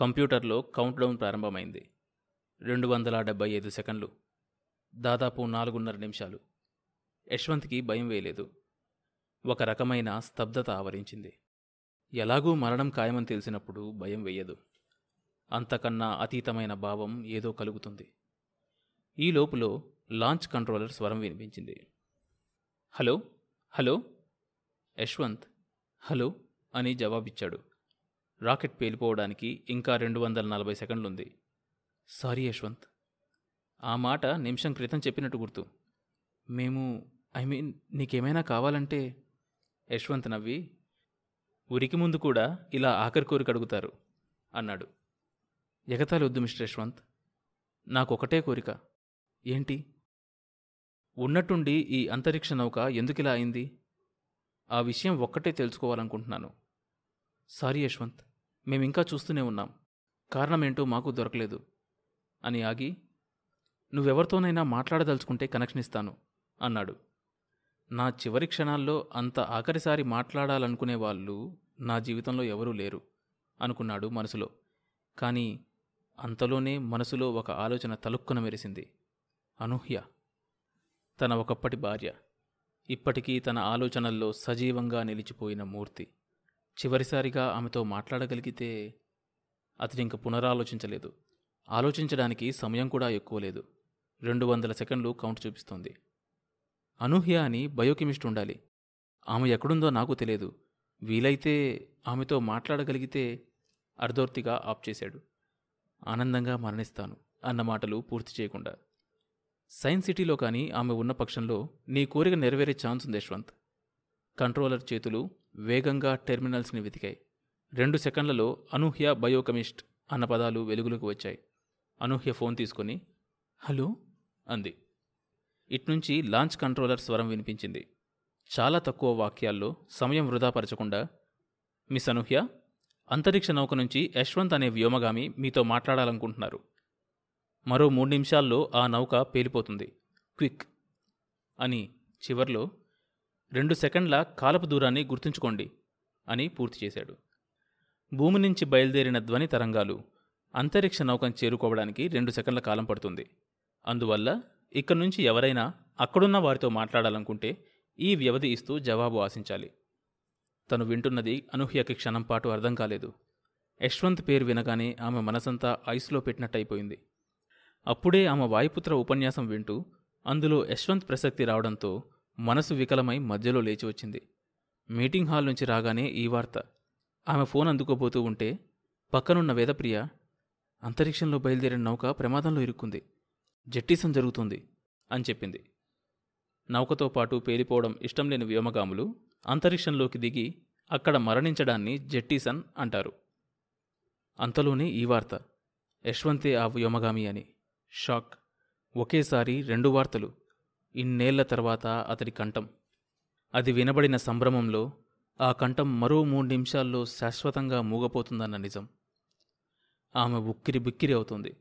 కంప్యూటర్లో కౌంట్డౌన్ ప్రారంభమైంది. రెండు వందల డెబ్బై ఐదు సెకండ్లు. దాదాపు నాలుగున్నర నిమిషాలు. యశ్వంత్కి భయం వేయలేదు. ఒక రకమైన స్తబ్దత ఆవరించింది. ఎలాగూ మరణం ఖాయమని తెలిసినప్పుడు భయం వేయదు. అంతకన్నా అతీతమైన భావం ఏదో కలుగుతుంది. ఈ లోపులో లాంచ్ కంట్రోలర్ స్వరం వినిపించింది. హలో? హలో? యశ్వంత్? హలో? అని జవాబిచ్చాడు. రాకెట్ పేలిపోవడానికి ఇంకా రెండు వందల నలభై సెకండ్లుంది. సారీ యశ్వంత్. ఆ మాట నిమిషం క్రితం చెప్పినట్టు గుర్తు. మేము ఐ మీన్ నీకేమైనా కావాలంటే? యశ్వంత్ నవ్వి. ఉరికి ముందు కూడా ఇలా ఆఖరి కోరిక అడుగుతారు అన్నాడు. ఎగతాళి వద్దు మిస్టర్ యశ్వంత్. నాకు ఒకటే కోరిక. ఏంటి? ఉన్నట్టుండి ఈ అంతరిక్ష నౌక ఎందుకిలా అయింది? ఆ విషయం ఒక్కటే తెలుసుకోవాలనుకుంటున్నాను. సారీ యశ్వంత్. మేమింకా చూస్తూనే ఉన్నాం. కారణమేంటో మాకు దొరకలేదు. అని ఆగి నువ్వెవరితోనైనా మాట్లాడదలుచుకుంటే కనెక్షన్ ఇస్తాను అన్నాడు. నా చివరి క్షణాల్లో అంత ఆఖరిసారి మాట్లాడాలనుకునే వాళ్ళు నా జీవితంలో ఎవరూ లేరు అనుకున్నాడు మనసులో. కానీ అంతలోనే మనసులో ఒక ఆలోచన తలుక్కున మెరిసింది. అనూహ్య తన ఒకప్పటి భార్య. ఇప్పటికీ తన ఆలోచనల్లో సజీవంగా నిలిచిపోయిన మూర్తి. చివరిసారిగా ఆమెతో మాట్లాడగలిగితే అతడింక పునరాలోచించలేదు. ఆలోచించడానికి సమయం కూడా ఎక్కువ లేదు. రెండు వందల సెకండ్లు కౌంట్ చూపిస్తోంది. అనూహ్య అని బయోకెమిస్ట్ ఉండాలి. ఆమె ఎక్కడుందో నాకు తెలియదు. వీలైతే ఆమెతో మాట్లాడగలిగితే అర్ధోర్తిగా ఆప్ చేశాడు. ఆనందంగా మరణిస్తాను అన్న మాటలు పూర్తి చేయకుండా. సైన్స్ సిటీలో కానీ ఆమె ఉన్న పక్షంలో నీ కోరిక నెరవేరే ఛాన్స్ ఉంది యశ్వంత్. కంట్రోలర్ చేతులు వేగంగా టెర్మినల్స్ని వెతికాయి. రెండు సెకండ్లలో అనూహ్య బయోకెమిస్ట్ అన్న పదాలు వెలుగులోకి వచ్చాయి. అనూహ్య ఫోన్ తీసుకొని హలో? అంది. ఇట్నుంచి లాంచ్ కంట్రోలర్ స్వరం వినిపించింది. చాలా తక్కువ వాక్యాల్లో సమయం వృధాపరచకుండా మిస్ అనూహ్య అంతరిక్ష నౌక నుంచి యశ్వంత్ అనే వ్యోమగామి మీతో మాట్లాడాలనుకుంటున్నారు. మరో మూడు నిమిషాల్లో ఆ నౌక పేలిపోతుంది. క్విక్ అని చివర్లో రెండు సెకండ్ల కాలపు దూరాన్ని గుర్తుంచుకోండి అని పూర్తి చేశాడు. భూమి నుంచి బయలుదేరిన ధ్వని తరంగాలు అంతరిక్ష నౌకను చేరుకోవడానికి రెండు సెకండ్ల కాలం పడుతుంది. అందువల్ల ఇక్కడ నుంచి ఎవరైనా అక్కడున్న వారితో మాట్లాడాలనుకుంటే ఈ వ్యవధి ఇస్తూ జవాబు ఆశించాలి. తను వింటున్నది అనూహ్యకి క్షణం పాటు అర్థం కాలేదు. యశ్వంత్ పేరు వినగానే ఆమె మనసంతా ఐస్లో పెట్టినట్టయిపోయింది. అప్పుడే ఆమె వాయుపుత్ర ఉపన్యాసం వింటూ అందులో యశ్వంత్ ప్రసక్తి రావడంతో మనసు వికలమై మధ్యలో లేచి వచ్చింది. మీటింగ్ హాల్ నుంచి రాగానే ఈ వార్త. ఆమె ఫోన్ అందుకోబోతూ ఉంటే పక్కనున్న వేదప్రియ అంతరిక్షంలో బయలుదేరిన నౌక ప్రమాదంలో ఇరుక్కుంది. జట్టీసం జరుగుతుంది అని చెప్పింది. నౌకతో పాటు పేలిపోవడం ఇష్టం లేని వ్యోమగాములు అంతరిక్షంలోకి దిగి అక్కడ మరణించడాన్ని జెట్టిసన్ అంటారు. అంతలోనే ఈ వార్త. యశ్వంతే ఆ వ్యోమగామి అని. షాక్. ఒకేసారి రెండు వార్తలు. ఇన్నేళ్ళ తర్వాత అతడి కంఠం. అది వినబడిన సంభ్రమంలో ఆ కంఠం మరో మూడు నిమిషాల్లో శాశ్వతంగా మూగపోతుందన్న నిజం. ఆమె ఉక్కిరి బిక్కిరి అవుతుంది.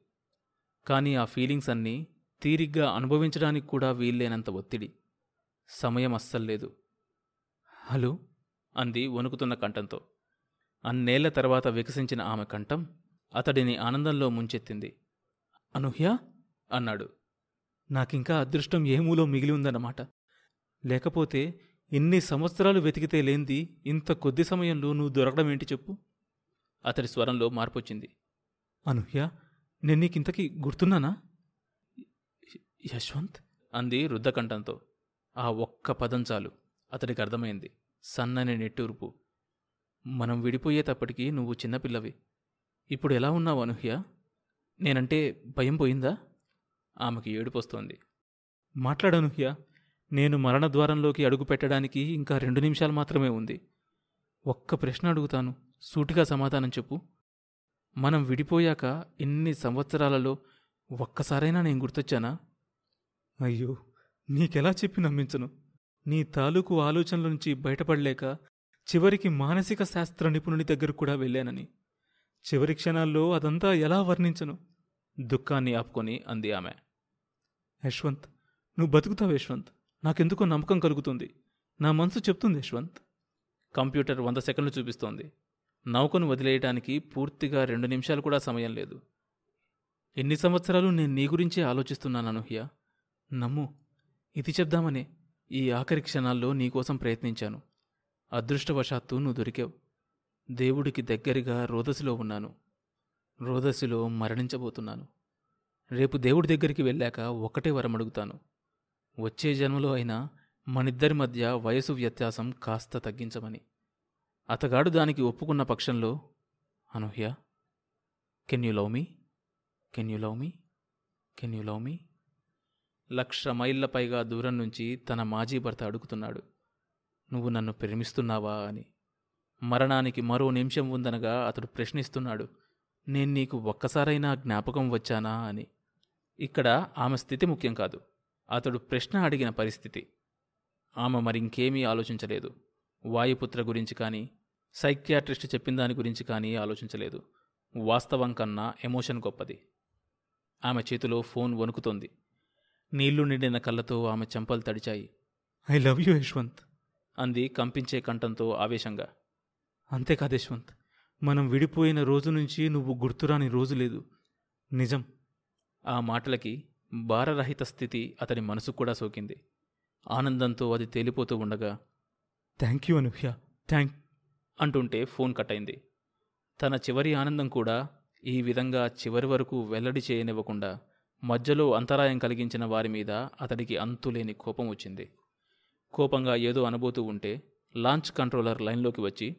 కానీ ఆ ఫీలింగ్స్ అన్నీ తీరిగ్గా అనుభవించడానికి కూడా వీల్లేనంత ఒత్తిడి. సమయం అస్సల్లేదు హలో అంది వణుకుతున్న కంఠంతో. అన్నేళ్ళ తర్వాత వికసించిన ఆమె కంఠం అతడిని ఆనందంలో ముంచెత్తింది. అనూహ్య అన్నాడు. నాకింకా అదృష్టం ఏమూలో మిగిలి ఉందన్నమాట. లేకపోతే ఇన్ని సంవత్సరాలు వెతికితే లేంది ఇంత కొద్ది సమయంలో నువ్వు దొరకడం ఏంటి చెప్పు? అతడి స్వరంలో మార్పొచ్చింది. అనూహ్య నేను నీకింతకీ గుర్తున్నానా? యశ్వంత్? అంది రుద్దకంఠంతో ఆ ఒక్క పదం చాలు. అతడికి అర్థమైంది. సన్నని నెట్టూర్పు. మనం విడిపోయేటప్పటికీ నువ్వు చిన్నపిల్లవి. ఇప్పుడు ఎలా ఉన్నావు అనూహ్య? నేనంటే భయం పోయిందా? ఆమెకి ఏడుపొస్తోంది. మాట్లాడనూహ్య నేను మరణద్వారంలోకి అడుగు పెట్టడానికి ఇంకా రెండు నిమిషాలు మాత్రమే ఉంది. ఒక్క ప్రశ్న అడుగుతాను. సూటిగా సమాధానం చెప్పు. మనం విడిపోయాక ఇన్ని సంవత్సరాలలో ఒక్కసారైనా నేను గుర్తొచ్చానా? అయ్యో నీకెలా చెప్పి నమ్మించను? నీ తాలూకు ఆలోచనల నుంచి బయటపడలేక చివరికి మానసిక శాస్త్ర నిపుణుని దగ్గర కూడా వెళ్ళానని. చివరి క్షణాల్లో అదంతా ఎలా వర్ణించను? దుఃఖాన్ని ఆపుకొని అంది ఆమె. యశ్వంత్ నువ్వు బతుకుతావు యశ్వంత్. నాకెందుకో నమ్మకం కలుగుతుంది. నా మనసు చెప్తుంది యశ్వంత్. కంప్యూటర్ వంద సెకండ్లు చూపిస్తోంది. నౌకను వదిలేయటానికి పూర్తిగా రెండు నిమిషాలు కూడా సమయం లేదు. ఎన్ని సంవత్సరాలు నేను నీ గురించే ఆలోచిస్తున్నాను అనూహ్య? నమ్ము ఇది చెప్దామనే ఈ ఆఖరి క్షణాల్లో నీకోసం ప్రయత్నించాను. అదృష్టవశాత్తు నువ్వు దొరికావు. దేవుడికి దగ్గరగా రోదసిలో ఉన్నాను. రోదసిలో మరణించబోతున్నాను. రేపు దేవుడి దగ్గరికి వెళ్ళాక ఒకటే వరం అడుగుతాను. వచ్చే జన్మలో అయినా మనిద్దరి మధ్య వయసు వ్యత్యాసం కాస్త తగ్గించమని. అతగాడు దానికి ఒప్పుకున్న పక్షంలో Anuhya can you love me? Can you love me? Can you love me? లక్ష మైళ్ళ పైగా దూరం నుంచి తన మాజీ భర్త అడుగుతున్నాడు. నువ్వు నన్ను ప్రేమిస్తున్నావా? అని. మరణానికి మరో నిమిషం ఉందనగా అతడు ప్రశ్నిస్తున్నాడు. నేను నీకు ఒక్కసారైనా జ్ఞాపకం వచ్చానా అని. ఇక్కడ ఆమె స్థితి ముఖ్యం కాదు. అతడు ప్రశ్న అడిగిన పరిస్థితి. ఆమె మరింకేమీ ఆలోచించలేదు. వాయుపుత్ర గురించి కానీ సైక్యాట్రిస్ట్ చెప్పిన దాని గురించి కానీ ఆలోచించలేదు. వాస్తవం కన్నా ఎమోషన్ గొప్పది. ఆమె చేతిలో ఫోన్ వణుకుతోంది. నీళ్ళు నిండిన కళ్ళతో ఆమె చెంపలు తడిచాయి. I love you Yashwant. అంది కంపించే కంఠంతో ఆవేశంగా. అంతేకాదు యశ్వంత్. మనం విడిపోయిన రోజు నుంచి నువ్వు గుర్తురాని రోజు లేదు. నిజం. ఆ మాటలకి భారరహిత స్థితి అతని మనసు కూడా సోకింది. ఆనందంతో అది తేలిపోతూ ఉండగా థ్యాంక్ యూ అనూహ్య థ్యాంక్ అంటుంటే ఫోన్ కట్ అయింది తన చివరి ఆనందం కూడా ఈ విధంగా చివరి వరకు వెల్లడి చేయనివ్వకుండా మధ్యలో అంతరాయం కలిగించిన వారి మీద అతడికి అంతులేని కోపం వచ్చింది. కోపంగా ఏదో అనబోతూ ఉంటే లాంచ్ కంట్రోలర్ లైన్లోకి వచ్చి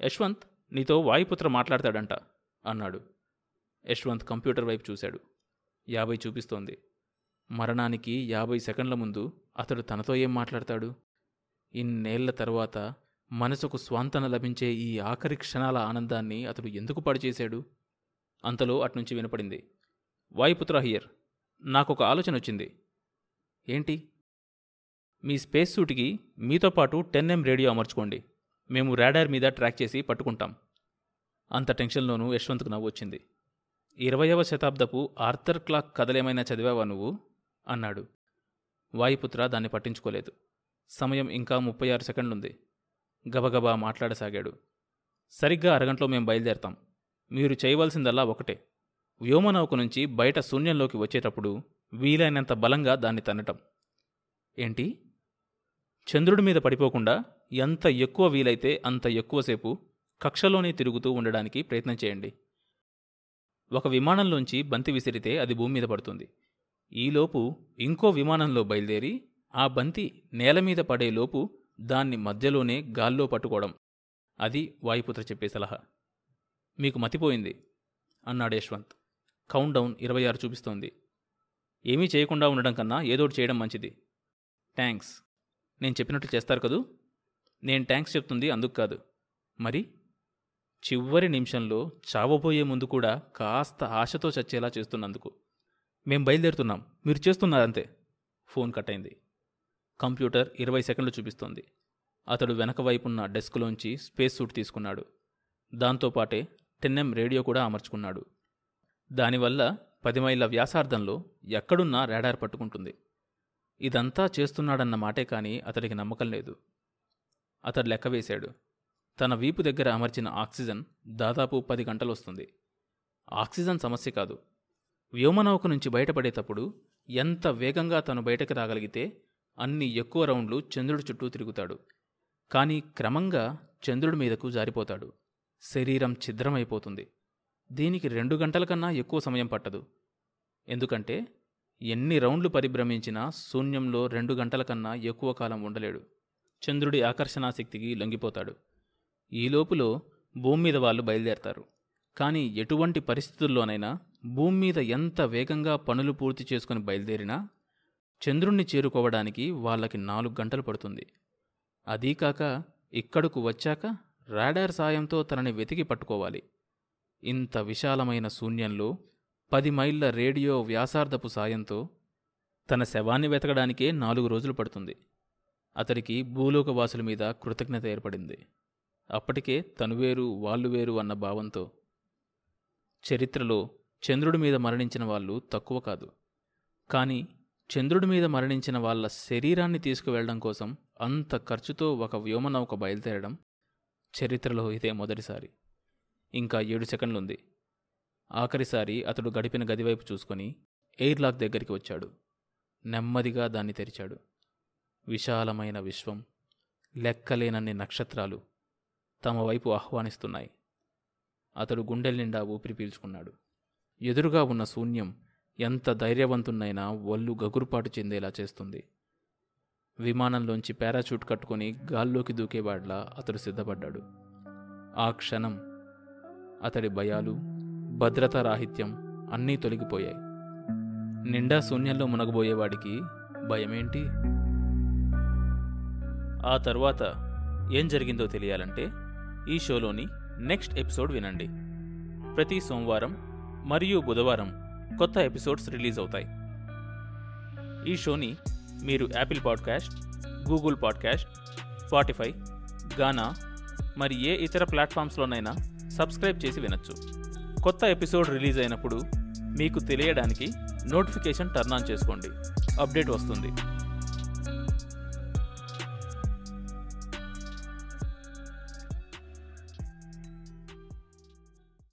యశ్వంత్ నీతో వాయుపుత్ర మాట్లాడతాడంట అన్నాడు. యశ్వంత్ కంప్యూటర్ వైపు చూశాడు. యాభై చూపిస్తోంది. మరణానికి యాభై సెకండ్ల ముందు అతడు తనతో ఏం మాట్లాడతాడు? ఇన్నేళ్ళ తర్వాత మనసుకు స్వాంతన లభించే ఈ ఆఖరి క్షణాల ఆనందాన్ని అతడు ఎందుకు పడిచేశాడు? అంతలో అట్నుంచి వినపడింది. వాయుపుత్ర హియర్ నాకొక ఆలోచన వచ్చింది. ఏంటి? మీ స్పేస్ సూట్కి మీతో పాటు టెన్ ఎం రేడియో అమర్చుకోండి. మేము రాడార్ మీద ట్రాక్ చేసి పట్టుకుంటాం. అంత టెన్షన్లోనూ యశ్వంత్కు నవ్వు వచ్చింది. ఇరవయవ శతాబ్దపు ఆర్థర్ క్లాక్ కథలేమైనా చదివావా నువ్వు? అన్నాడు. వాయుపుత్ర దాన్ని పట్టించుకోలేదు. సమయం ఇంకా ముప్పై ఆరు సెకండ్లుంది. గబగబా మాట్లాడసాగాడు. సరిగ్గా అరగంటలో మేము బయలుదేరతాం. మీరు చేయవలసిందల్లా ఒకటే. వ్యోమనౌక నుంచి బయట శూన్యంలోకి వచ్చేటప్పుడు వీలైనంత బలంగా దాన్ని తన్నటం. ఏంటి? చంద్రుడి మీద పడిపోకుండా ఎంత ఎక్కువ వీలైతే అంత ఎక్కువసేపు కక్షలోనే తిరుగుతూ ఉండడానికి ప్రయత్నం చేయండి. ఒక విమానంలోంచి బంతి విసిరితే అది భూమి మీద పడుతుంది. ఈలోపు ఇంకో విమానంలో బయలుదేరి ఆ బంతి నేల మీద పడేలోపు దాన్ని మధ్యలోనే గాల్లో పట్టుకోవడం. అది వాయుపుత్ర చెప్పే సలహా. మీకు మతిపోయింది అన్నాడు యశ్వంత్. కౌంట్ డౌన్ ఇరవై ఆరు చూపిస్తోంది. ఏమీ చేయకుండా ఉండడం కన్నా ఏదోటి చేయడం మంచిది. థ్యాంక్స్ నేను చెప్పినట్టు చేస్తారు కదూ? నేను థ్యాంక్స్ చెప్తుంది అందుకు కాదు. మరి? చివరి నిమిషంలో చావబోయే ముందు కూడా కాస్త ఆశతో చచ్చేలా చేస్తున్నందుకు. మేం బయలుదేరుతున్నాం. మీరు చేస్తున్నారంతే. ఫోన్ కట్ అయింది కంప్యూటర్ ఇరవై సెకండ్లు చూపిస్తోంది. అతడు వెనక వైపున్న డెస్క్లోంచి స్పేస్ సూట్ తీసుకున్నాడు. దాంతోపాటే టెన్ఎం రేడియో కూడా అమర్చుకున్నాడు. దానివల్ల పది మైళ్ళ వ్యాసార్థంలో ఎక్కడున్నా రాడార్ పట్టుకుంటుంది. ఇదంతా చేస్తున్నాడన్న మాటే కానీ అతడికి నమ్మకం లేదు. అతడు లెక్క వేశాడు. తన వీపు దగ్గర అమర్చిన ఆక్సిజన్ దాదాపు పది గంటలొస్తుంది. ఆక్సిజన్ సమస్య కాదు. వ్యోమనౌక నుంచి బయటపడేటప్పుడు ఎంత వేగంగా తను బయటకు రాగలిగితే అన్ని ఎక్కువ రౌండ్లు చంద్రుడి చుట్టూ తిరుగుతాడు. కానీ క్రమంగా చంద్రుడి మీదకు జారిపోతాడు. శరీరం ఛిద్రమైపోతుంది. దీనికి రెండు గంటల కన్నా ఎక్కువ సమయం పట్టదు. ఎందుకంటే ఎన్ని రౌండ్లు పరిభ్రమించినా శూన్యంలో రెండు గంటల కన్నా ఎక్కువ కాలం ఉండలేడు. చంద్రుడి ఆకర్షణాశక్తికి లొంగిపోతాడు. ఈ లోపులో భూమి మీద వాళ్ళు బయలుదేరతారు. కానీ ఎటువంటి పరిస్థితుల్లోనైనా భూమి మీద ఎంత వేగంగా పనులు పూర్తి చేసుకుని బయలుదేరినా చంద్రుణ్ణి చేరుకోవడానికి వాళ్ళకి నాలుగు గంటలు పడుతుంది. అదీ కాక ఇక్కడకు వచ్చాక రాడార్ సాయంతో తనని వెతికి పట్టుకోవాలి. ఇంత విశాలమైన శూన్యంలో పది మైళ్ళ రేడియో వ్యాసార్థపు సాయంతో తన శవాన్ని వెతకడానికే నాలుగు రోజులు పడుతుంది. అతడికి భూలోకవాసుల మీద కృతజ్ఞత ఏర్పడింది. అప్పటికే తను వేరు వాళ్ళు వేరు అన్న భావంతో చరిత్రలో చంద్రుడి మీద మరణించిన వాళ్ళు తక్కువ కాదు. కానీ చంద్రుడి మీద మరణించిన వాళ్ళ శరీరాన్ని తీసుకువెళ్ళడం కోసం అంత ఖర్చుతో ఒక వ్యోమనౌక బయలుదేరడం చరిత్రలో ఇదే మొదటిసారి. ఇంకా ఏడు సెకండ్లుంది. ఆఖరిసారి అతడు గడిపిన గదివైపు చూసుకొని ఎయిర్లాక్ దగ్గరికి వచ్చాడు. నెమ్మదిగా దాన్ని తెరిచాడు. విశాలమైన విశ్వం లెక్కలేనన్ని నక్షత్రాలు తమ వైపు ఆహ్వానిస్తున్నాయి. అతడు గుండెల నిండా ఊపిరి పీల్చుకున్నాడు. ఎదురుగా ఉన్న శూన్యం ఎంత ధైర్యవంతున్నైనా ఒళ్ళు గగురుపాటు చెందేలా చేస్తుంది. విమానంలోంచి పారాచూట్ కట్టుకొని గాల్లోకి దూకేవాడ్లా అతడు సిద్ధపడ్డాడు. ఆ క్షణం అతడి భయాలు భద్రతా రాహిత్యం అన్నీ తొలగిపోయాయి. నిండా శూన్యంలో మునగబోయేవాడికి భయమేంటి? ఆ తర్వాత ఏం జరిగిందో తెలియాలంటే ఈ షోలోని నెక్స్ట్ ఎపిసోడ్ వినండి. ప్రతి సోమవారం మరియు బుధవారం కొత్త ఎపిసోడ్స్ రిలీజ్ అవుతాయి. ఈ షోని మీరు Apple podcast Google podcast Spotify Gaana మరి ఏ ఇతర ప్లాట్ఫామ్స్లోనైనా సబ్స్క్రైబ్ చేసి వినొచ్చు. కొత్త ఎపిసోడ్ రిలీజ్ అయినప్పుడు మీకు తెలియడానికి నోటిఫికేషన్ టర్న్ ఆన్ చేసుకోండి. అప్డేట్ వస్తుంది.